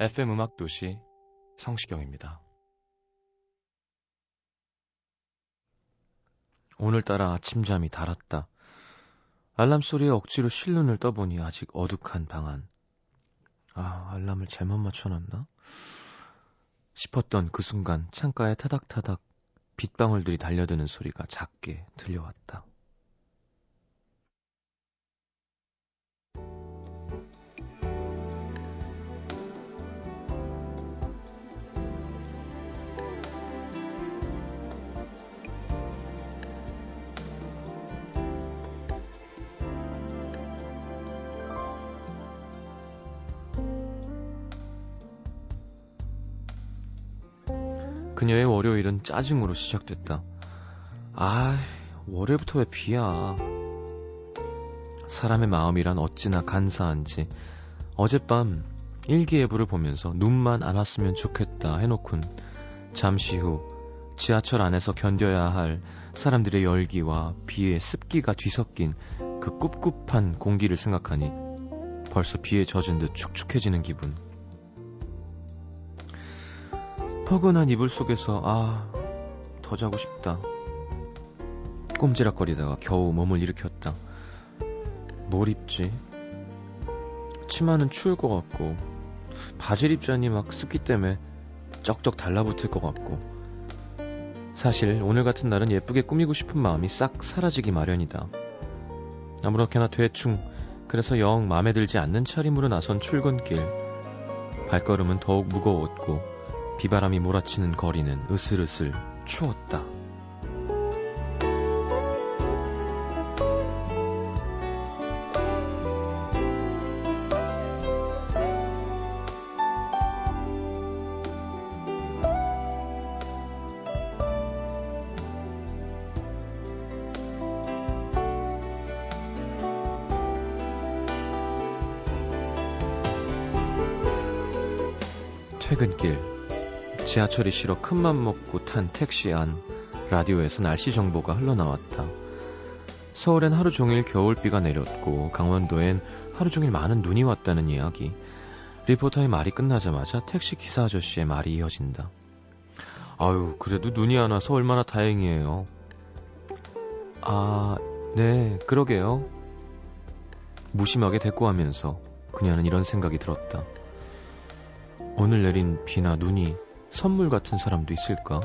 FM 음악 도시 성시경입니다. 오늘따라 아침잠이 달았다. 알람 소리에 억지로 실눈을 떠보니 아직 어둑한 방 안. 아, 알람을 잘못 맞춰놨나? 싶었던 그 순간 창가에 타닥타닥 빗방울들이 달려드는 소리가 작게 들려왔다. 그녀의 월요일은 짜증으로 시작됐다. 아, 월요일부터 왜 비야? 사람의 마음이란 어찌나 간사한지 어젯밤 일기예보를 보면서 눈만 안 왔으면 좋겠다 해놓곤 잠시 후 지하철 안에서 견뎌야 할 사람들의 열기와 비의 습기가 뒤섞인 그 꿉꿉한 공기를 생각하니 벌써 비에 젖은 듯 축축해지는 기분. 포근한 이불 속에서 아, 더 자고 싶다. 꼼지락거리다가 겨우 몸을 일으켰다. 뭘 입지? 치마는 추울 것 같고 바지를 입자니 막 습기 때문에 쩍쩍 달라붙을 것 같고 사실 오늘 같은 날은 예쁘게 꾸미고 싶은 마음이 싹 사라지기 마련이다. 아무렇게나 대충 그래서 영 마음에 들지 않는 차림으로 나선 출근길 발걸음은 더욱 무거웠고 비바람이 몰아치는 거리는 으슬으슬 추웠다. 지하철이 싫어 큰맘 먹고 탄 택시 안 라디오에서 날씨 정보가 흘러나왔다. 서울엔 하루 종일 겨울비가 내렸고 강원도엔 하루 종일 많은 눈이 왔다는 이야기. 리포터의 말이 끝나자마자 택시 기사 아저씨의 말이 이어진다. 아유, 그래도 눈이 안 와서 얼마나 다행이에요. 아, 네, 그러게요. 무심하게 대꾸하면서 그녀는 이런 생각이 들었다. 오늘 내린 비나 눈이 선물 같은 사람도 있을까?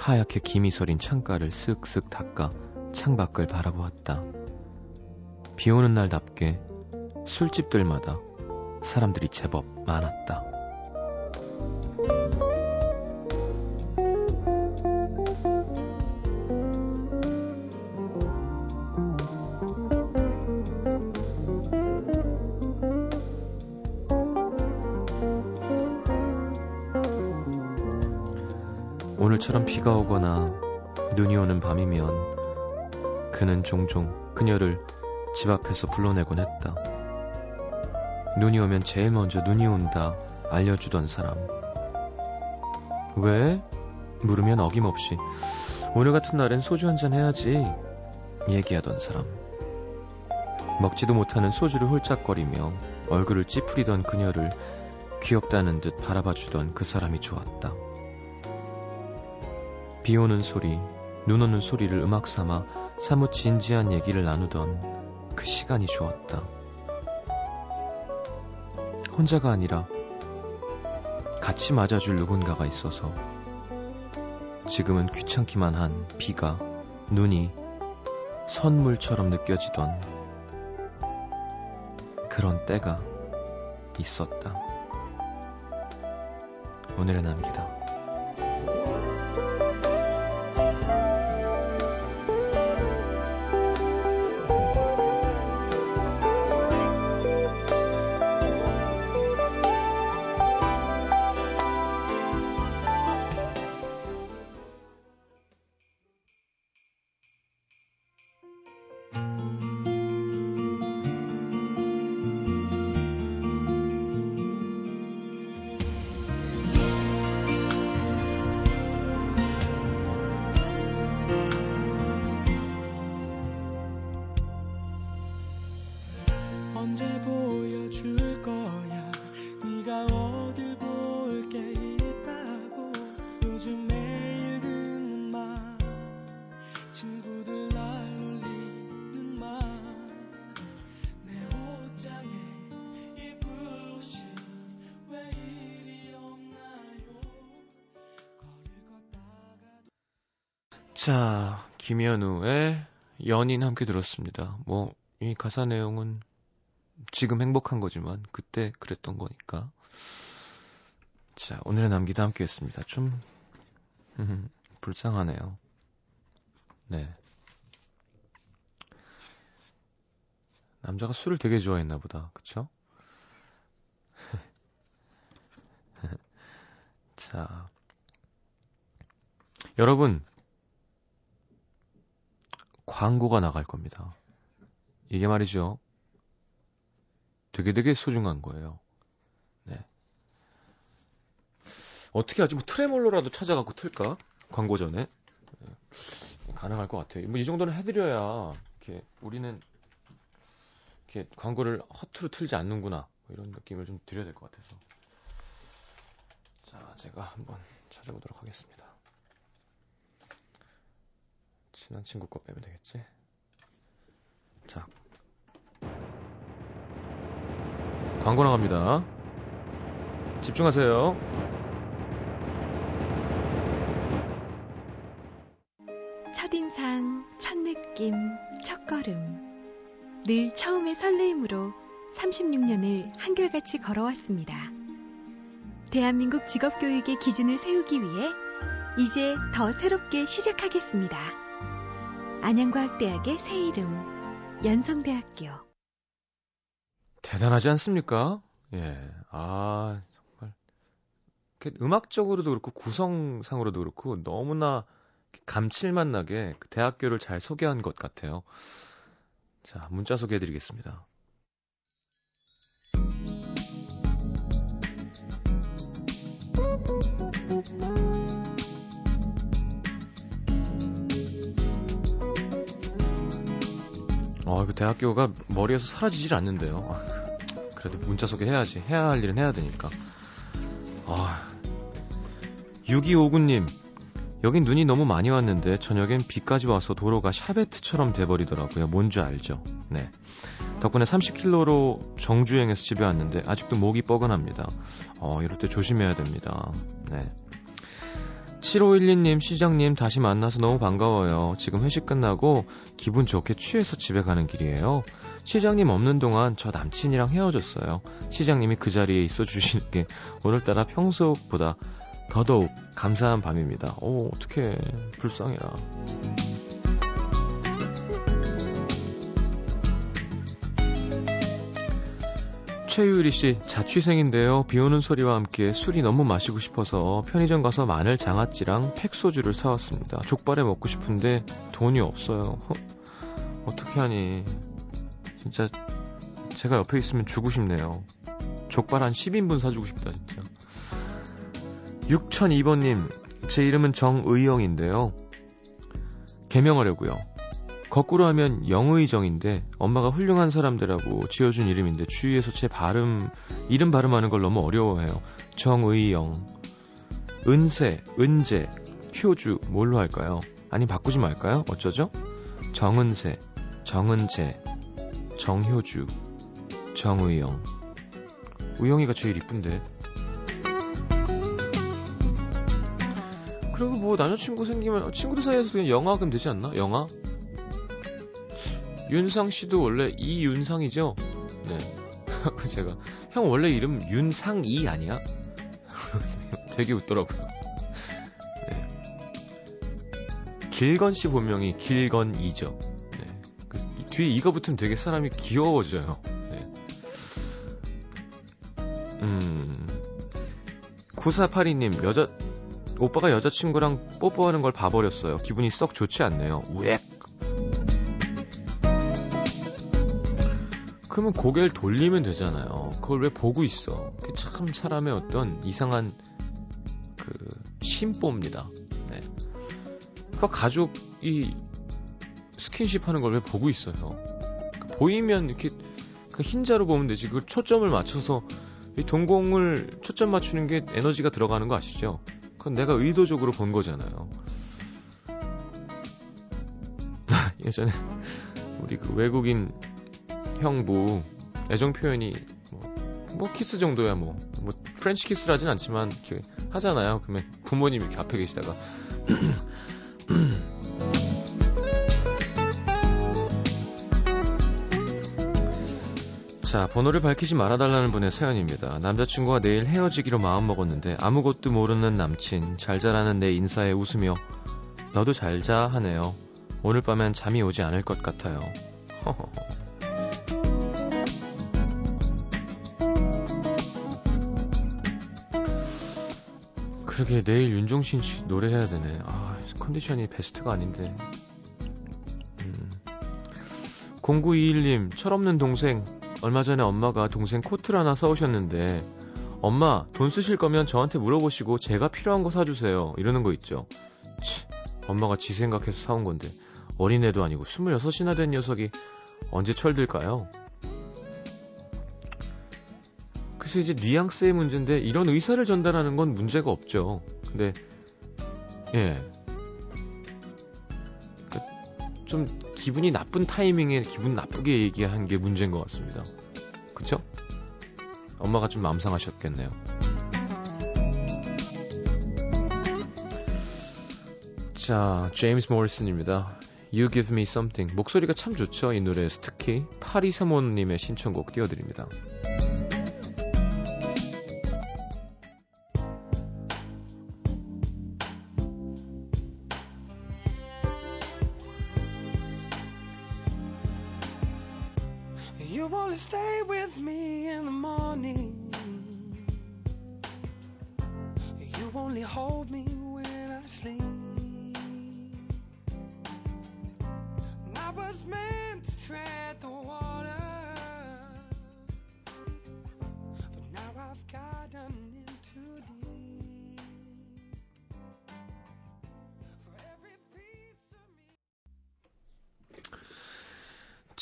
하얗게 김이 서린 창가를 쓱쓱 닦아 창밖을 바라보았다. 비 오는 날답게 술집들마다 사람들이 제법 많았다. 오늘처럼 비가 오거나 눈이 오는 밤이면 그는 종종 그녀를 집 앞에서 불러내곤 했다. 눈이 오면 제일 먼저 눈이 온다 알려주던 사람. 왜? 물으면 어김없이 오늘 같은 날엔 소주 한잔 해야지 얘기하던 사람. 먹지도 못하는 소주를 홀짝거리며 얼굴을 찌푸리던 그녀를 귀엽다는 듯 바라봐주던 그 사람이 좋았다. 비 오는 소리, 눈 오는 소리를 음악 삼아 사뭇 진지한 얘기를 나누던 그 시간이 좋았다. 혼자가 아니라 같이 맞아줄 누군가가 있어서 지금은 귀찮기만 한 비가, 눈이 선물처럼 느껴지던 그런 때가 있었다. 오늘의 남기다. 자, 김현우의 연인 함께 들었습니다. 뭐, 이 가사 내용은 지금 행복한 거지만 그때 그랬던 거니까. 자, 오늘의 남기다 함께 했습니다. 좀, 불쌍하네요. 네. 남자가 술을 되게 좋아했나 보다. 그쵸? 자. 여러분, 광고가 나갈 겁니다. 이게 말이죠. 되게 되게 소중한 거예요. 네. 어떻게 하지? 뭐 트레몰로라도 찾아갖고 틀까? 광고 전에. 네. 가능할 것 같아요. 뭐 이 정도는 해드려야 이렇게 우리는 이렇게 광고를 허투루 틀지 않는구나. 뭐 이런 느낌을 좀 드려야 될 것 같아서. 자, 제가 한번 찾아보도록 하겠습니다. 친한 친구 거 빼면 되겠지? 자. 광고 나갑니다. 집중하세요. 첫인상, 첫느낌, 첫걸음. 늘 처음의 설레임으로 36년을 한결같이 걸어왔습니다. 대한민국 직업교육의 기준을 세우기 위해 이제 더 새롭게 시작하겠습니다. 안양과학대학의 새 이름 연성대학교 대단하지 않습니까? 예. 아, 정말 음악적으로도 그렇고 구성상으로도 그렇고 너무나 감칠맛 나게 그 대학교를 잘 소개한 것 같아요. 자, 문자 소개해 드리겠습니다. 어, 그 대학교가 머리에서 사라지질 않는데요. 아, 그래도 문자 소개해야지. 해야 할 일은 해야 되니까. 아, 6259님, 여긴 눈이 너무 많이 왔는데 저녁엔 비까지 와서 도로가 샤베트처럼 돼버리더라고요. 뭔지 알죠? 네. 덕분에 30km로 정주행해서 집에 왔는데 아직도 목이 뻐근합니다. 어, 이럴 때 조심해야 됩니다. 네. 7512님, 시장님, 다시 만나서 너무 반가워요. 지금 회식 끝나고 기분 좋게 취해서 집에 가는 길이에요. 시장님 없는 동안 저 남친이랑 헤어졌어요. 시장님이 그 자리에 있어 주시는 게 오늘따라 평소보다 더더욱 감사한 밤입니다. 오, 어떡해. 불쌍해라. 최유리 씨, 자취생인데요. 비 오는 소리와 함께 술이 너무 마시고 싶어서 편의점 가서 마늘 장아찌랑 팩소주를 사왔습니다. 족발에 먹고 싶은데 돈이 없어요. 허, 어떻게 하니. 진짜 제가 옆에 있으면 주고 싶네요. 족발 한 10인분 사주고 싶다, 진짜. 6002번님, 제 이름은 정의영인데요. 개명하려고요. 거꾸로 하면 영의정인데 엄마가 훌륭한 사람들하고 지어준 이름인데 주위에서 제 발음 이름 발음하는 걸 너무 어려워해요. 정의영, 은세, 은재, 효주 뭘로 할까요? 아니 바꾸지 말까요? 어쩌죠? 정은세, 정은재, 정효주, 정의영. 우영이가 제일 이쁜데. 그리고 뭐 남자친구 생기면 친구들 사이에서 그냥 영화 그럼 되지 않나? 영화? 윤상 씨도 원래 이윤상이죠? 네. 제가 형 원래 이름 윤상이 아니야? 되게 웃더라고요. 네. 길건 씨 본명이 길건이죠. 네. 그 뒤에 이가 붙으면 되게 사람이 귀여워져요. 네. 음. 9482님, 여자, 오빠가 여자친구랑 뽀뽀하는 걸 봐버렸어요. 기분이 썩 좋지 않네요. 우 그러면 고개를 돌리면 되잖아요. 그걸 왜 보고 있어? 참 사람의 어떤 이상한 그 심보입니다. 네. 그 가족이 스킨십 하는 걸 왜 보고 있어요? 보이면 이렇게 그 흰자로 보면 되지. 그 초점을 맞춰서 이 동공을 초점 맞추는 게 에너지가 들어가는 거 아시죠? 그건 내가 의도적으로 본 거잖아요. 예전에 우리 그 외국인 형부 애정 표현이 뭐, 뭐 키스 정도야 뭐, 뭐 프렌치 키스까진 않지만 이렇게 하잖아요. 그러면 부모님 이렇게 앞에 계시다가 자, 번호를 밝히지 말아달라는 분의 사연입니다. 남자친구와 내일 헤어지기로 마음먹었는데 아무것도 모르는 남친, 잘 자라는 내 인사에 웃으며 너도 잘 자 하네요. 오늘 밤엔 잠이 오지 않을 것 같아요. 허허 그러게 내일 윤종신 씨 노래 해야 되네. 아 컨디션이 베스트가 아닌데. 음. 0921님 철없는 동생 얼마 전에 엄마가 동생 코트를 하나 사오셨는데 엄마 돈 쓰실 거면 저한테 물어보시고 제가 필요한 거 사주세요 이러는 거 있죠. 치, 엄마가 지 생각해서 사온 건데 어린애도 아니고 26이나 된 녀석이 언제 철들까요? 그래서 이제 뉘앙스의 문제인데 이런 의사를 전달하는 건 문제가 없죠. 근데 예. 그좀 기분이 나쁜 타이밍에 기분 나쁘게 얘기한 게 문제인 것 같습니다. 그쵸? 엄마가 좀 마음 상하셨겠네요. 자, 제임스 모리슨입니다. You Give Me Something. 목소리가 참 좋죠, 이 노래에서 특히. 파리사모님의 신청곡 띄워드립니다.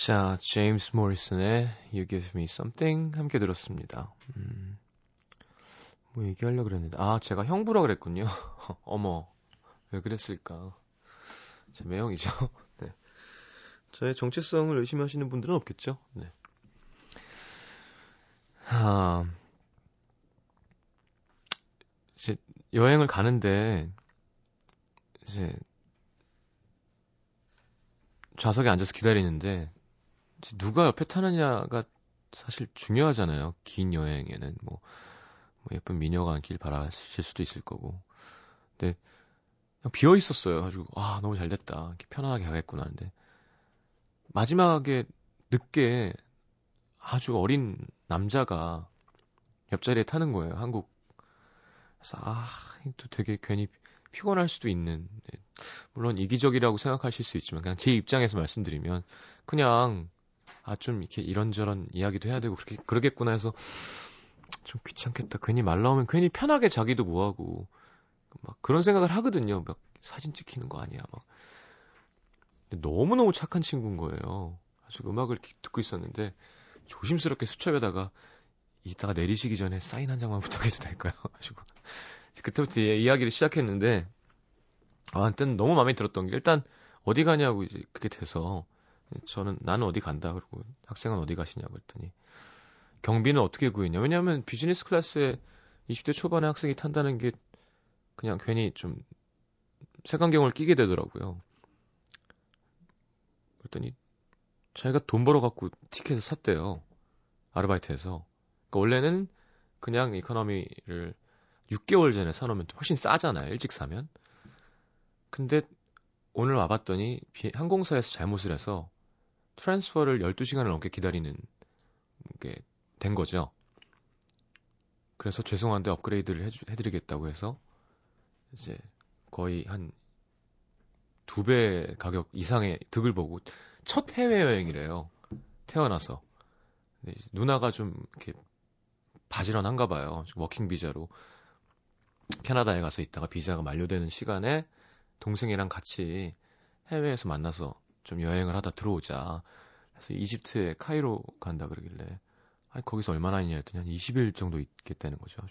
자, 제임스 모리슨의 You Give Me Something 함께 들었습니다. 음, 뭐 얘기하려고 그랬는데, 아, 제가 형부라 그랬군요. 어머, 왜 그랬을까. 제 매형이죠. 네. 저의 정체성을 의심하시는 분들은 없겠죠. 네. 아, 이제 여행을 가는데, 이제 좌석에 앉아서 기다리는데, 누가 옆에 타느냐가 사실 중요하잖아요. 긴 여행에는 뭐, 뭐 예쁜 미녀가 앉길 바라실 수도 있을 거고. 근데 그냥 비어 있었어요. 가지고 아 너무 잘 됐다. 이렇게 편안하게 가겠구나 하는데 마지막에 늦게 아주 어린 남자가 옆자리에 타는 거예요. 한국. 그래서 아, 또 되게 괜히 피곤할 수도 있는. 네. 물론 이기적이라고 생각하실 수 있지만 그냥 제 입장에서 말씀드리면 그냥 아, 좀 이렇게 이런저런 이야기도 해야 되고, 그렇게, 그러겠구나 해서, 좀 귀찮겠다. 괜히 말 나오면 괜히 편하게 자기도 뭐하고, 막 그런 생각을 하거든요. 막 사진 찍히는 거 아니야. 막. 너무 너무 착한 친구인 거예요. 아주 음악을 듣고 있었는데, 조심스럽게 수첩에다가, 이따가 내리시기 전에 사인 한 장만 부탁해도 될까요? 가지고 그때부터 이야기를 시작했는데, 아, 그때는 너무 마음에 들었던 게, 일단, 어디 가냐고 이제 그게 돼서, 저는 나는 어디 간다 그러고 학생은 어디 가시냐고 했더니 경비는 어떻게 구했냐 왜냐하면 비즈니스 클래스에 20대 초반의 학생이 탄다는 게 그냥 괜히 좀 색안경을 끼게 되더라고요. 그랬더니 자기가 돈 벌어갖고 티켓을 샀대요. 아르바이트해서. 그러니까 원래는 그냥 이코노미를 6개월 전에 사놓으면 훨씬 싸잖아요. 일찍 사면. 근데 오늘 와봤더니 항공사에서 잘못을 해서 transfer를 12시간을 넘게 기다리는 게 된 거죠. 그래서 죄송한데 업그레이드를 해주, 해드리겠다고 해서 이제 거의 한 두 배 가격 이상의 득을 보고 첫 해외여행이래요. 태어나서. 누나가 좀 이렇게 바지런한가 봐요. 워킹 비자로 캐나다에 가서 있다가 비자가 만료되는 시간에 동생이랑 같이 해외에서 만나서 좀 여행을 하다 들어오자. 그래서 이집트에 카이로 간다 그러길래 아니 거기서 얼마나 있냐 했더니 한 20일 정도 있겠다는 거죠.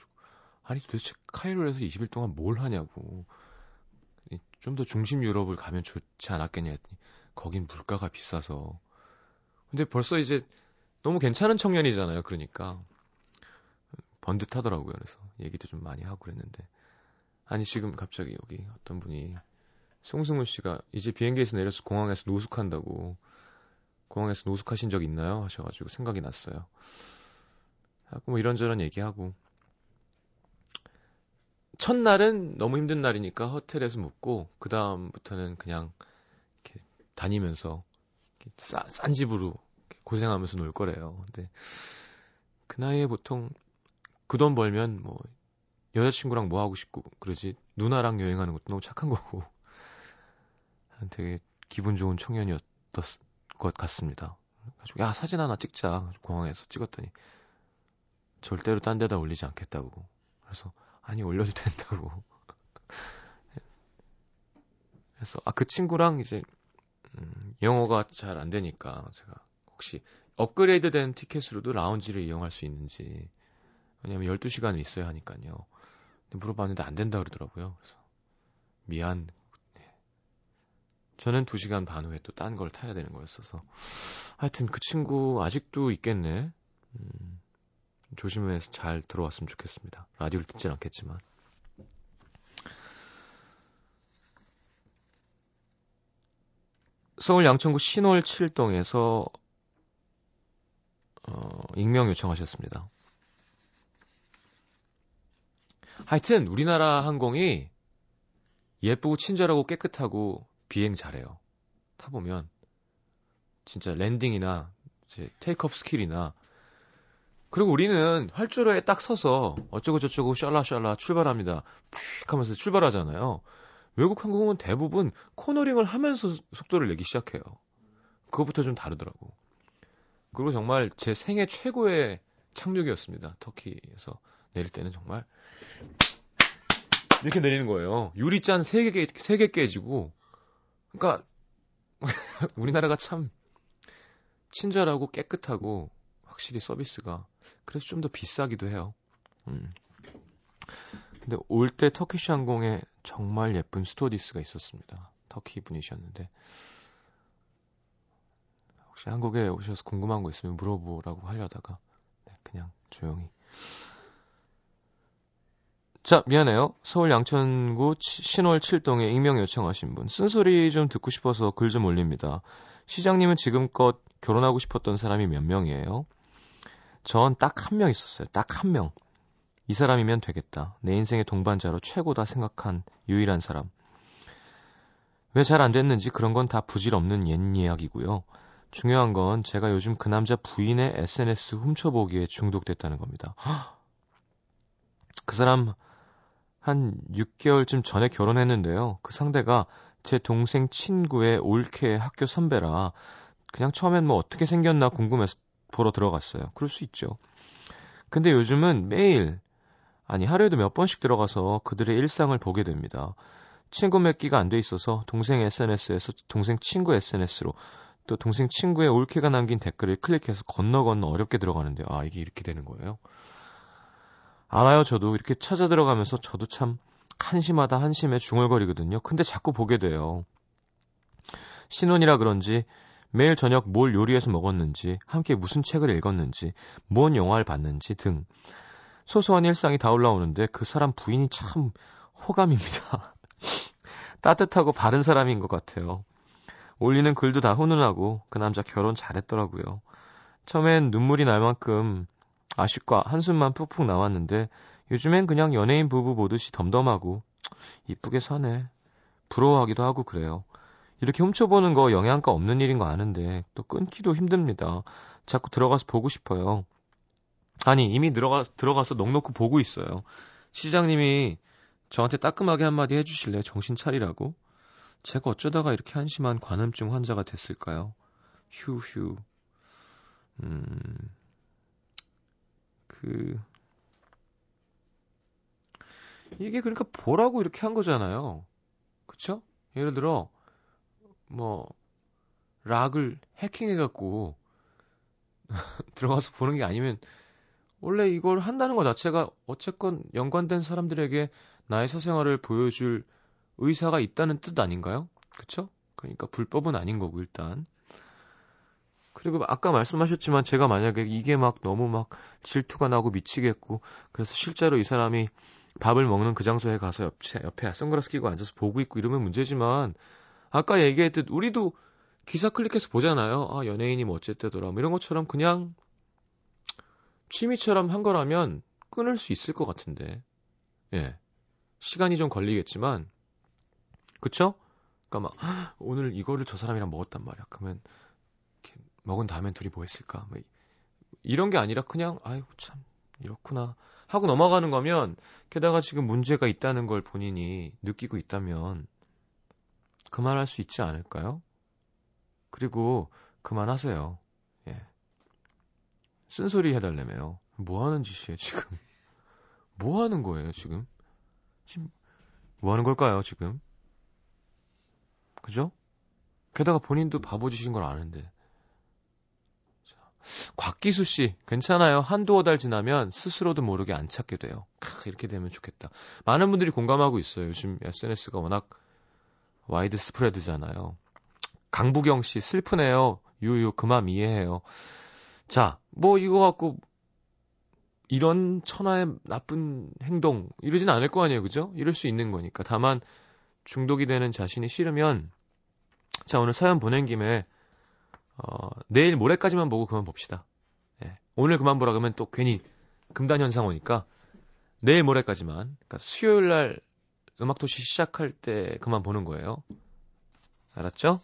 아니 도대체 카이로에서 20일 동안 뭘 하냐고. 좀 더 중심 유럽을 가면 좋지 않았겠냐 했더니 거긴 물가가 비싸서. 근데 벌써 이제 너무 괜찮은 청년이잖아요. 그러니까 번듯하더라고요. 그래서 얘기도 좀 많이 하고 그랬는데 아니 지금 갑자기 여기 어떤 분이 송승훈 씨가 이제 비행기에서 내려서 공항에서 노숙한다고 공항에서 노숙하신 적 있나요? 하셔가지고 생각이 났어요. 하고 뭐 이런저런 얘기하고 첫날은 너무 힘든 날이니까 호텔에서 묵고 그 다음부터는 그냥 이렇게 다니면서 이렇게 싸, 싼 집으로 고생하면서 놀 거래요. 근데 그 나이에 보통 그 돈 벌면 뭐 여자친구랑 뭐 하고 싶고 그러지 누나랑 여행하는 것도 너무 착한 거고 되게 기분 좋은 청년이었던 것 같습니다. 가지고 야 사진 하나 찍자 공항에서 찍었더니 절대로 딴 데다 올리지 않겠다고 그래서 아니 올려도 된다고 그래서 아 그 친구랑 이제 음, 영어가 잘 안 되니까 제가 혹시 업그레이드된 티켓으로도 라운지를 이용할 수 있는지 왜냐면 12시간을 있어야 하니까요. 물어봤는데 안 된다 그러더라고요. 그래서 미안. 네. 저는 2시간 반 후에 또 딴 걸 타야 되는 거였어서 하여튼 그 친구 아직도 있겠네. 음, 조심해서 잘 들어왔으면 좋겠습니다. 라디오를 듣진 않겠지만. 서울 양천구 신월 7동에서 어, 익명 요청하셨습니다. 하여튼 우리나라 항공이 예쁘고 친절하고 깨끗하고 비행 잘해요. 타보면 진짜 landing이나 이제 take off skill이나 그리고 우리는 활주로에 딱 서서 어쩌고 저쩌고 샬라샬라 출발합니다. 휙 하면서 출발하잖아요. 외국 항공은 대부분 코너링을 하면서 속도를 내기 시작해요. 그것부터 좀 다르더라고. 그리고 정말 제 생애 최고의 착륙이었습니다. 터키에서 내릴 때는 정말 이렇게 내리는 거예요. 유리잔 3개, 3개 깨지고. 그러니까 우리나라가 참 친절하고 깨끗하고 확실히 서비스가 그래서 좀 더 비싸기도 해요. 음. 근데 올 때 터키시 항공에 정말 예쁜 스토디스가 있었습니다. 터키 분이셨는데 혹시 한국에 오셔서 궁금한 거 있으면 물어보라고 하려다가 네, 그냥 조용히 자, 미안해요. 서울 양천구 신월 7동에 익명 요청하신 분. 쓴소리 좀 듣고 싶어서 글 좀 올립니다. 시장님은 지금껏 결혼하고 싶었던 사람이 몇 명이에요? 전 딱 한 명 있었어요. 딱 한 명. 이 사람이면 되겠다. 내 인생의 동반자로 최고다 생각한 유일한 사람. 왜 잘 안 됐는지 그런 건 다 부질없는 옛 이야기고요. 중요한 건 제가 요즘 그 남자 부인의 SNS 훔쳐보기에 중독됐다는 겁니다. 그 사람 한 6개월쯤 전에 결혼했는데요. 그 상대가 제 동생 친구의 올케 학교 선배라 그냥 처음엔 뭐 어떻게 생겼나 궁금해서 보러 들어갔어요. 그럴 수 있죠. 근데 요즘은 매일 아니 하루에도 몇 번씩 들어가서 그들의 일상을 보게 됩니다. 친구 맺기가 안 돼 있어서 동생 SNS에서 동생 친구 SNS로 또 동생 친구의 올케가 남긴 댓글을 클릭해서 건너 건너 어렵게 들어가는데요. 아 이게 이렇게 되는 거예요. 알아요, 저도. 이렇게 찾아 들어가면서 저도 참 한심하다 한심해 중얼거리거든요. 근데 자꾸 보게 돼요. 신혼이라 그런지 매일 저녁 뭘 요리해서 먹었는지, 함께 무슨 책을 읽었는지, 뭔 영화를 봤는지 등 소소한 일상이 다 올라오는데 그 사람 부인이 참 호감입니다. 따뜻하고 바른 사람인 것 같아요. 올리는 글도 다 훈훈하고 그 남자 결혼 잘했더라고요. 처음엔 눈물이 날 만큼 아쉽과 한숨만 푹푹 나왔는데 요즘엔 그냥 연예인 부부 보듯이 덤덤하고 이쁘게 사네. 부러워하기도 하고 그래요. 이렇게 훔쳐보는 거 영양가 없는 일인 거 아는데 또 끊기도 힘듭니다. 자꾸 들어가서 보고 싶어요. 아니 이미 들어가 들어가서 넋놓고 보고 있어요. 시장님이 저한테 따끔하게 한마디 해주실래? 정신 차리라고. 제가 어쩌다가 이렇게 한심한 관음증 환자가 됐을까요? 휴휴. 음, 그, 이게 그러니까 보라고 이렇게 한 거잖아요. 그쵸? 예를 들어, 뭐, 락을 해킹해 갖고 들어가서 보는 게 아니면, 원래 이걸 한다는 것 자체가 어쨌건 연관된 사람들에게 나의 사생활을 보여줄 의사가 있다는 뜻 아닌가요? 그쵸? 그러니까 불법은 아닌 거고, 일단. 그리고 아까 말씀하셨지만 제가 만약에 이게 막 너무 막 질투가 나고 미치겠고 그래서 실제로 이 사람이 밥을 먹는 그 장소에 가서 옆에, 옆에 선글라스 끼고 앉아서 보고 있고 이러면 문제지만 아까 얘기했듯 우리도 기사 클릭해서 보잖아요. 아 연예인이 뭐 어쨌대더라 뭐 이런 것처럼 그냥 취미처럼 한 거라면 끊을 수 있을 것 같은데 예 시간이 좀 걸리겠지만 그쵸? 그니까 막 오늘 이거를 저 사람이랑 먹었단 말이야. 그러면 먹은 다음엔 둘이 뭐 했을까? 뭐 이런 게 아니라 그냥 아이고 참 이렇구나 하고 넘어가는 거면 게다가 지금 문제가 있다는 걸 본인이 느끼고 있다면 그만할 수 있지 않을까요? 그리고 그만하세요. 예. 쓴소리 해달래매요. 뭐 하는 짓이에요, 지금? 뭐 하는 거예요, 지금? 지금 뭐 하는 걸까요, 지금? 그죠? 게다가 본인도 바보짓인 걸 아는데. 곽기수 씨, 괜찮아요. 한두어 달 지나면 스스로도 모르게 안 찾게 돼요. 크, 이렇게 되면 좋겠다. 많은 분들이 공감하고 있어요. 요즘 SNS가 워낙 widespread잖아요. 강부경 씨, 슬프네요. 유유, 그만 이해해요. 자, 뭐 이거 갖고 이런 천하의 나쁜 행동 이러진 않을 거 아니에요. 그죠? 이럴 수 있는 거니까. 다만 중독이 되는 자신이 싫으면 자, 오늘 사연 보낸 김에 어, 내일 모레까지만 보고 그만 봅시다. 예. 오늘 그만 보라 그러면 또 괜히 금단 현상 오니까 내일 모레까지만. 그러니까 수요일 날 음악 도시 시작할 때 그만 보는 거예요. 알았죠?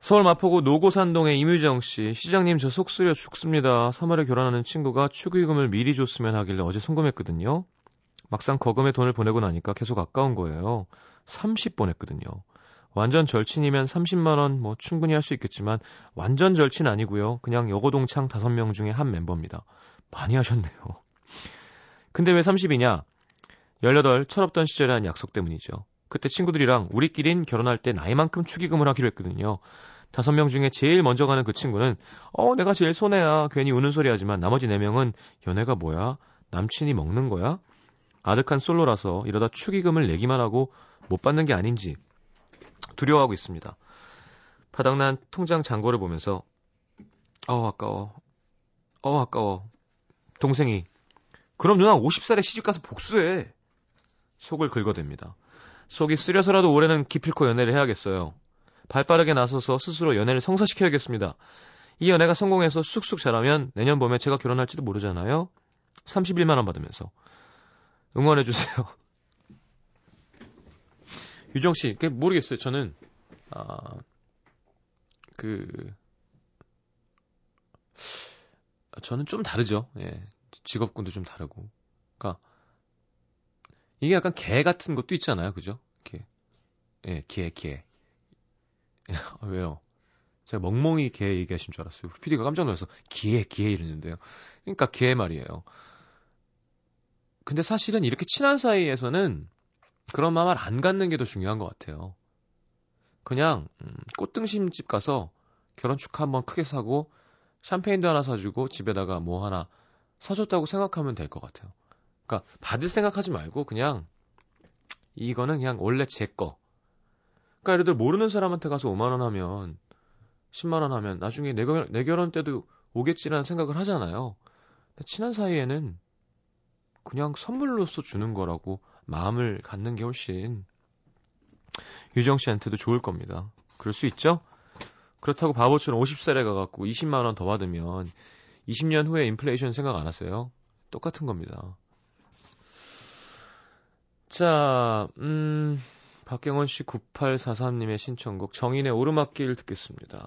서울 마포구 노고산동의 이뮤정 씨, 시장님 저 속쓰려 죽습니다. 3월에 결혼하는 친구가 축의금을 미리 줬으면 하길래 어제 송금했거든요. 막상 거금에 돈을 보내고 나니까 계속 아까운 거예요. 30 보냈거든요. 완전 절친이면 30만 원 뭐 충분히 할 수 있겠지만 완전 절친 아니고요. 그냥 여고동창 5명 중에 한 멤버입니다. 많이 하셨네요. 근데 왜 30이냐? 18 철없던 시절에 한 약속 때문이죠. 그때 친구들이랑 우리끼린 결혼할 때 나이만큼 축의금을 하기로 했거든요. 다섯 명 중에 제일 먼저 가는 그 친구는 어 내가 제일 손해야 괜히 우는 소리 하지만 나머지 네 명은 연애가 뭐야 남친이 먹는 거야 아득한 솔로라서 이러다 축의금을 내기만 하고 못 받는 게 아닌지 두려워하고 있습니다. 바닥난 통장 잔고를 보면서 어 아까워 어 아까워 동생이 그럼 누나 50살에 시집가서 복수해 속을 긁어댑니다. 속이 쓰려서라도 올해는 기필코 연애를 해야겠어요. 발빠르게 나서서 스스로 연애를 성사시켜야겠습니다. 이 연애가 성공해서 쑥쑥 자라면 내년 봄에 제가 결혼할지도 모르잖아요. 31만 원 받으면서 응원해 주세요. 유정 씨, 모르겠어요. 저는 아, 그 저는 좀 다르죠. 예. 직업군도 좀 다르고. 그러니까 이게 약간 개 같은 것도 있잖아요. 그죠? 개. 예, 개, 개. 아, 왜요? 제가 멍멍이 개 얘기하신 줄 알았어요. PD가 깜짝 놀라서 개, 개 이러는데요. 그러니까 개 말이에요. 근데 사실은 이렇게 친한 사이에서는 그런 마음을 안 갖는 게 더 중요한 것 같아요. 그냥 음, 꽃등심집 가서 결혼 축하 한번 크게 사고 샴페인도 하나 사주고 집에다가 뭐 하나 사줬다고 생각하면 될 것 같아요. 그러니까 받을 생각하지 말고 그냥 이거는 그냥 원래 제 거. 그러니까 예를 들어 모르는 사람한테 가서 5만 원 하면 10만 원 하면 나중에 내, 결, 내 결혼 때도 오겠지라는 생각을 하잖아요. 친한 사이에는 그냥 선물로서 주는 거라고 마음을 갖는 게 훨씬 유정 씨한테도 좋을 겁니다. 그럴 수 있죠? 그렇다고 바보처럼 50살에 가갖고 20만 원 더 받으면 20년 후에 인플레이션 생각 안 하세요? 똑같은 겁니다. 자, 음, 박경원 씨 9843님의 신청곡 정인의 오르막길 듣겠습니다.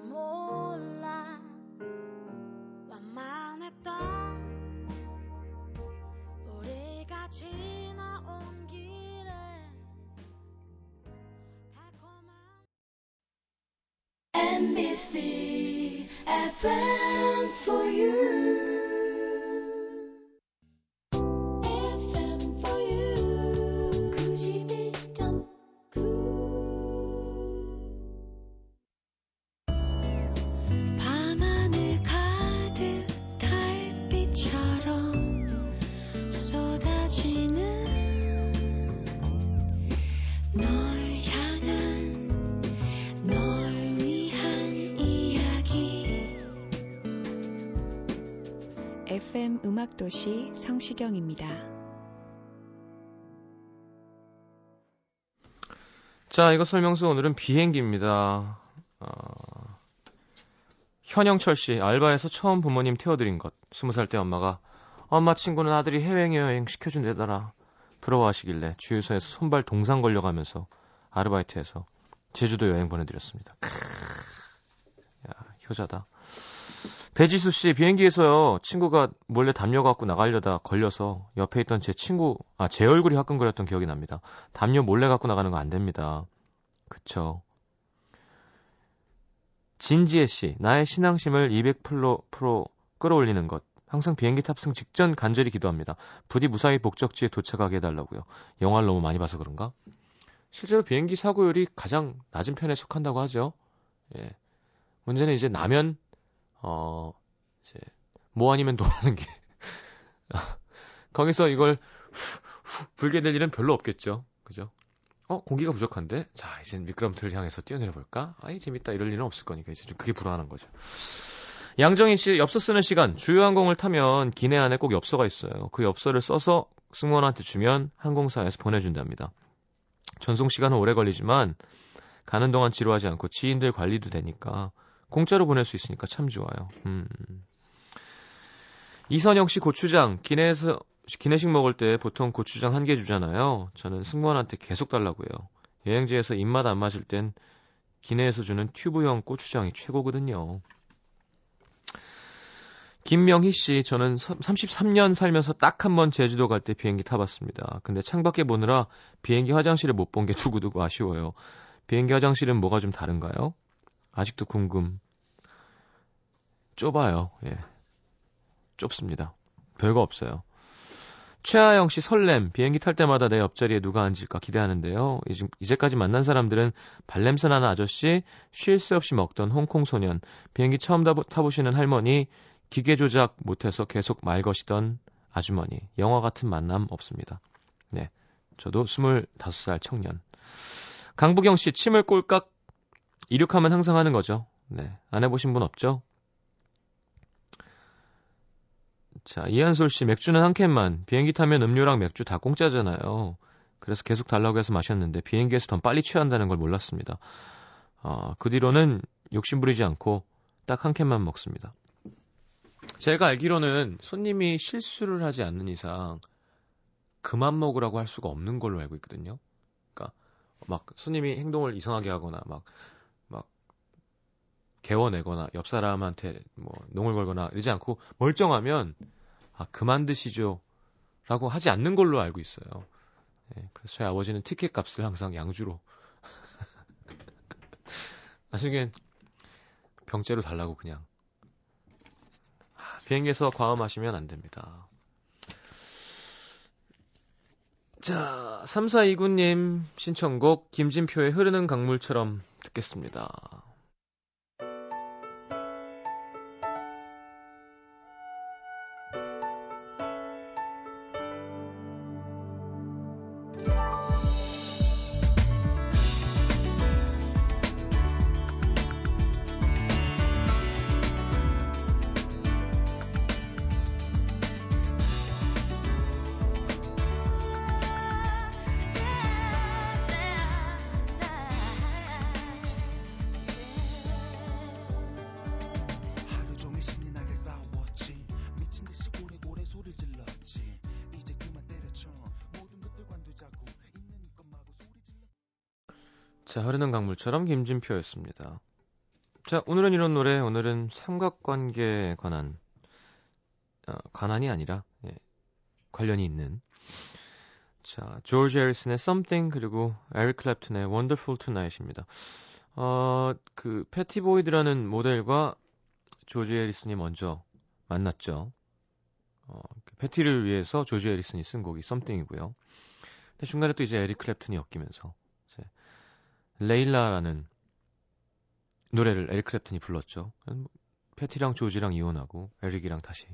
지나온 길에 달콤한 MBC FM for you 음악도시 성시경입니다. 자, 이거 설명서 오늘은 비행기입니다. 어, 현영철 씨, 알바에서 처음 부모님 태워드린 것. 스무 살 때 엄마가 엄마 친구는 아들이 해외여행 시켜준대더라. 부러워하시길래 주유소에서 손발 동상 걸려가면서 아르바이트해서 제주도 여행 보내드렸습니다. 크으, 야, 효자다. 배지수 씨, 비행기에서요, 친구가 몰래 담요 갖고 나가려다 걸려서 옆에 있던 제 친구, 아, 제 얼굴이 화끈거렸던 기억이 납니다. 담요 몰래 갖고 나가는 거 안 됩니다. 그쵸. 진지혜 씨, 나의 신앙심을 200% 프로 끌어올리는 것. 항상 비행기 탑승 직전 간절히 기도합니다. 부디 무사히 목적지에 도착하게 해달라고요. 영화를 너무 많이 봐서 그런가? 실제로 비행기 사고율이 가장 낮은 편에 속한다고 하죠. 예. 문제는 이제 나면, 어, 이제, 뭐 아니면 도라는 게. 거기서 이걸 불게 될 일은 별로 없겠죠. 그죠? 어, 공기가 부족한데? 자, 이제 미끄럼틀을 향해서 뛰어내려 볼까? 아이, 재밌다. 이럴 일은 없을 거니까 이제 좀 그게 불안한 거죠. 양정인 씨, 엽서 쓰는 시간. 주요 항공을 타면 기내 안에 꼭 엽서가 있어요. 그 엽서를 써서 승무원한테 주면 항공사에서 보내준답니다. 전송 시간은 오래 걸리지만 가는 동안 지루하지 않고 지인들 관리도 되니까 공짜로 보낼 수 있으니까 참 좋아요. 음. 이선영 씨 고추장 기내에서 기내식 먹을 때 보통 고추장 한 개 주잖아요. 저는 승무원한테 계속 달라고요. 여행지에서 입맛 안 맞을 땐 기내에서 주는 튜브형 고추장이 최고거든요. 김명희 씨, 저는 33년 살면서 딱 한 번 제주도 갈 때 비행기 타봤습니다. 근데 창밖에 보느라 비행기 화장실을 못 본 게 두고두고 아쉬워요. 비행기 화장실은 뭐가 좀 다른가요? 아직도 궁금. 좁아요. 예. 좁습니다. 별거 없어요. 최하영 씨 설렘 비행기 탈 때마다 내 옆자리에 누가 앉을까 기대하는데요. 이제, 이제까지 만난 사람들은 발냄새 나는 아저씨, 쉴 새 없이 먹던 홍콩 소년, 비행기 처음 타보시는 할머니, 기계 조작 못해서 계속 말 거시던 아주머니. 영화 같은 만남 없습니다. 네. 저도 25살 청년. 강부경 씨 침을 꼴깍 이륙하면 항상 하는 거죠. 네. 안 해보신 분 없죠? 자, 이한솔 씨, 맥주는 한 캔만. 비행기 타면 음료랑 맥주 다 공짜잖아요. 그래서 계속 달라고 해서 마셨는데 비행기에서 더 빨리 취한다는 걸 몰랐습니다. 어, 그 뒤로는 욕심부리지 않고 딱 한 캔만 먹습니다. 제가 알기로는 손님이 실수를 하지 않는 이상 그만 먹으라고 할 수가 없는 걸로 알고 있거든요. 그러니까 막 손님이 행동을 이상하게 하거나 막막 개워내거나 옆 사람한테 뭐 농을 걸거나 이러지 않고 멀쩡하면 아 그만 드시죠라고 하지 않는 걸로 알고 있어요. 네, 그래서 저희 아버지는 티켓 값을 항상 양주로 나중엔 병째로 달라고 그냥 비행기에서 과음하시면 안 됩니다. 자, 3429님 신청곡 김진표의 흐르는 강물처럼 듣겠습니다. 자, 흐르는 강물처럼 김진표였습니다. 자, 오늘은 이런 노래, 오늘은 삼각관계에 관한, 어, 관한이 아니라, 예, 관련이 있는. 자, 조지 해리슨의 Something, 그리고 에릭 클랩튼의 Wonderful Tonight입니다. 어, 그, 패티 보이드라는 모델과 조지 해리슨이 먼저 만났죠. 어, 그 패티를 위해서 조지 해리슨이 쓴 곡이 Something이고요. 근데 중간에 또 이제 에릭 클랩튼이 엮이면서, Layla라는 노래를 에릭 클랩튼이 불렀죠. 뭐, 패티랑 조지랑 이혼하고 에릭이랑 다시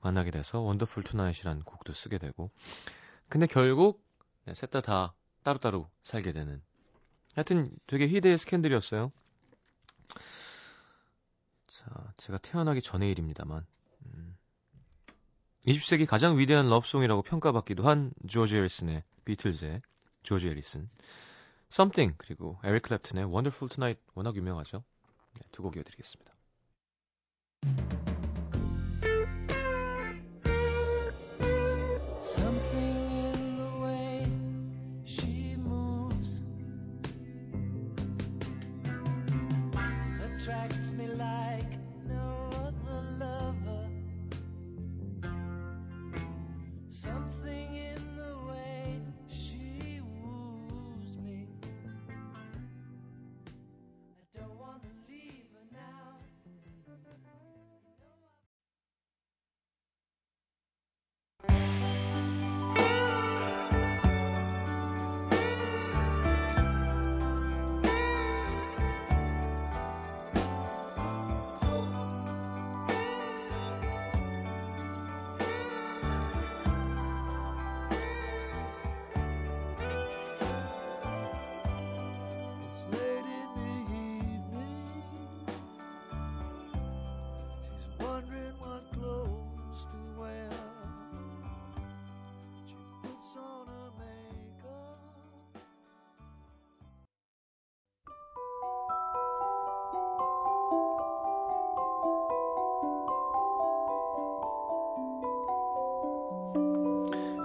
만나게 돼서 Wonderful Tonight이라는 곡도 쓰게 되고. 근데 결국 네, 셋다 다 따로따로 살게 되는. 하여튼 되게 희대의 스캔들이었어요. 자, 제가 태어나기 전의 일입니다만. 음, 20세기 가장 위대한 러브송이라고 평가받기도 한 조지 해리슨의 비틀즈의 조지 해리슨 Something 그리고 에릭 클랩튼의 Wonderful Tonight 워낙 유명하죠. 네, 두곡 이어드리겠습니다.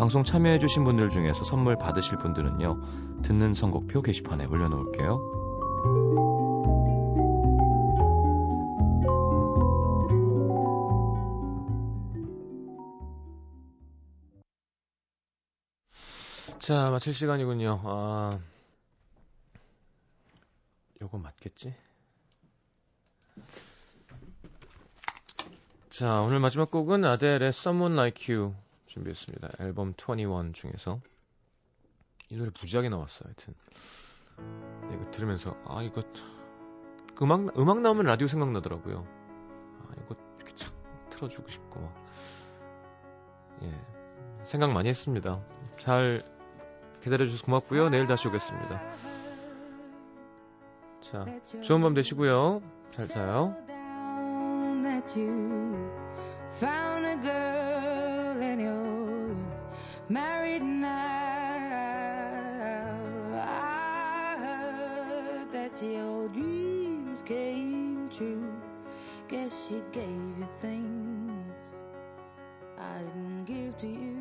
방송 참여해주신 분들 중에서 선물 받으실 분들은요, 듣는 선곡표 게시판에 올려놓을게요. 자, 마칠 시간이군요. 아, 요거 맞겠지? 자, 오늘 마지막 곡은 아델의 Someone Like You 준비했습니다. 앨범 21 중에서 이 노래 무지하게 나왔어요. 하여튼 네, 이거 들으면서 아 이거 음악 음악 나오면 라디오 생각나더라고요. 아 이거 이렇게 착 틀어주고 싶고 막 예, 생각 많이 했습니다. 잘 기다려주셔서 고맙고요. 내일 다시 오겠습니다. 자, 좋은 밤 되시고요. 잘 자요. That you married now. I heard that your dreams came true. Guess she gave you things I didn't give to you.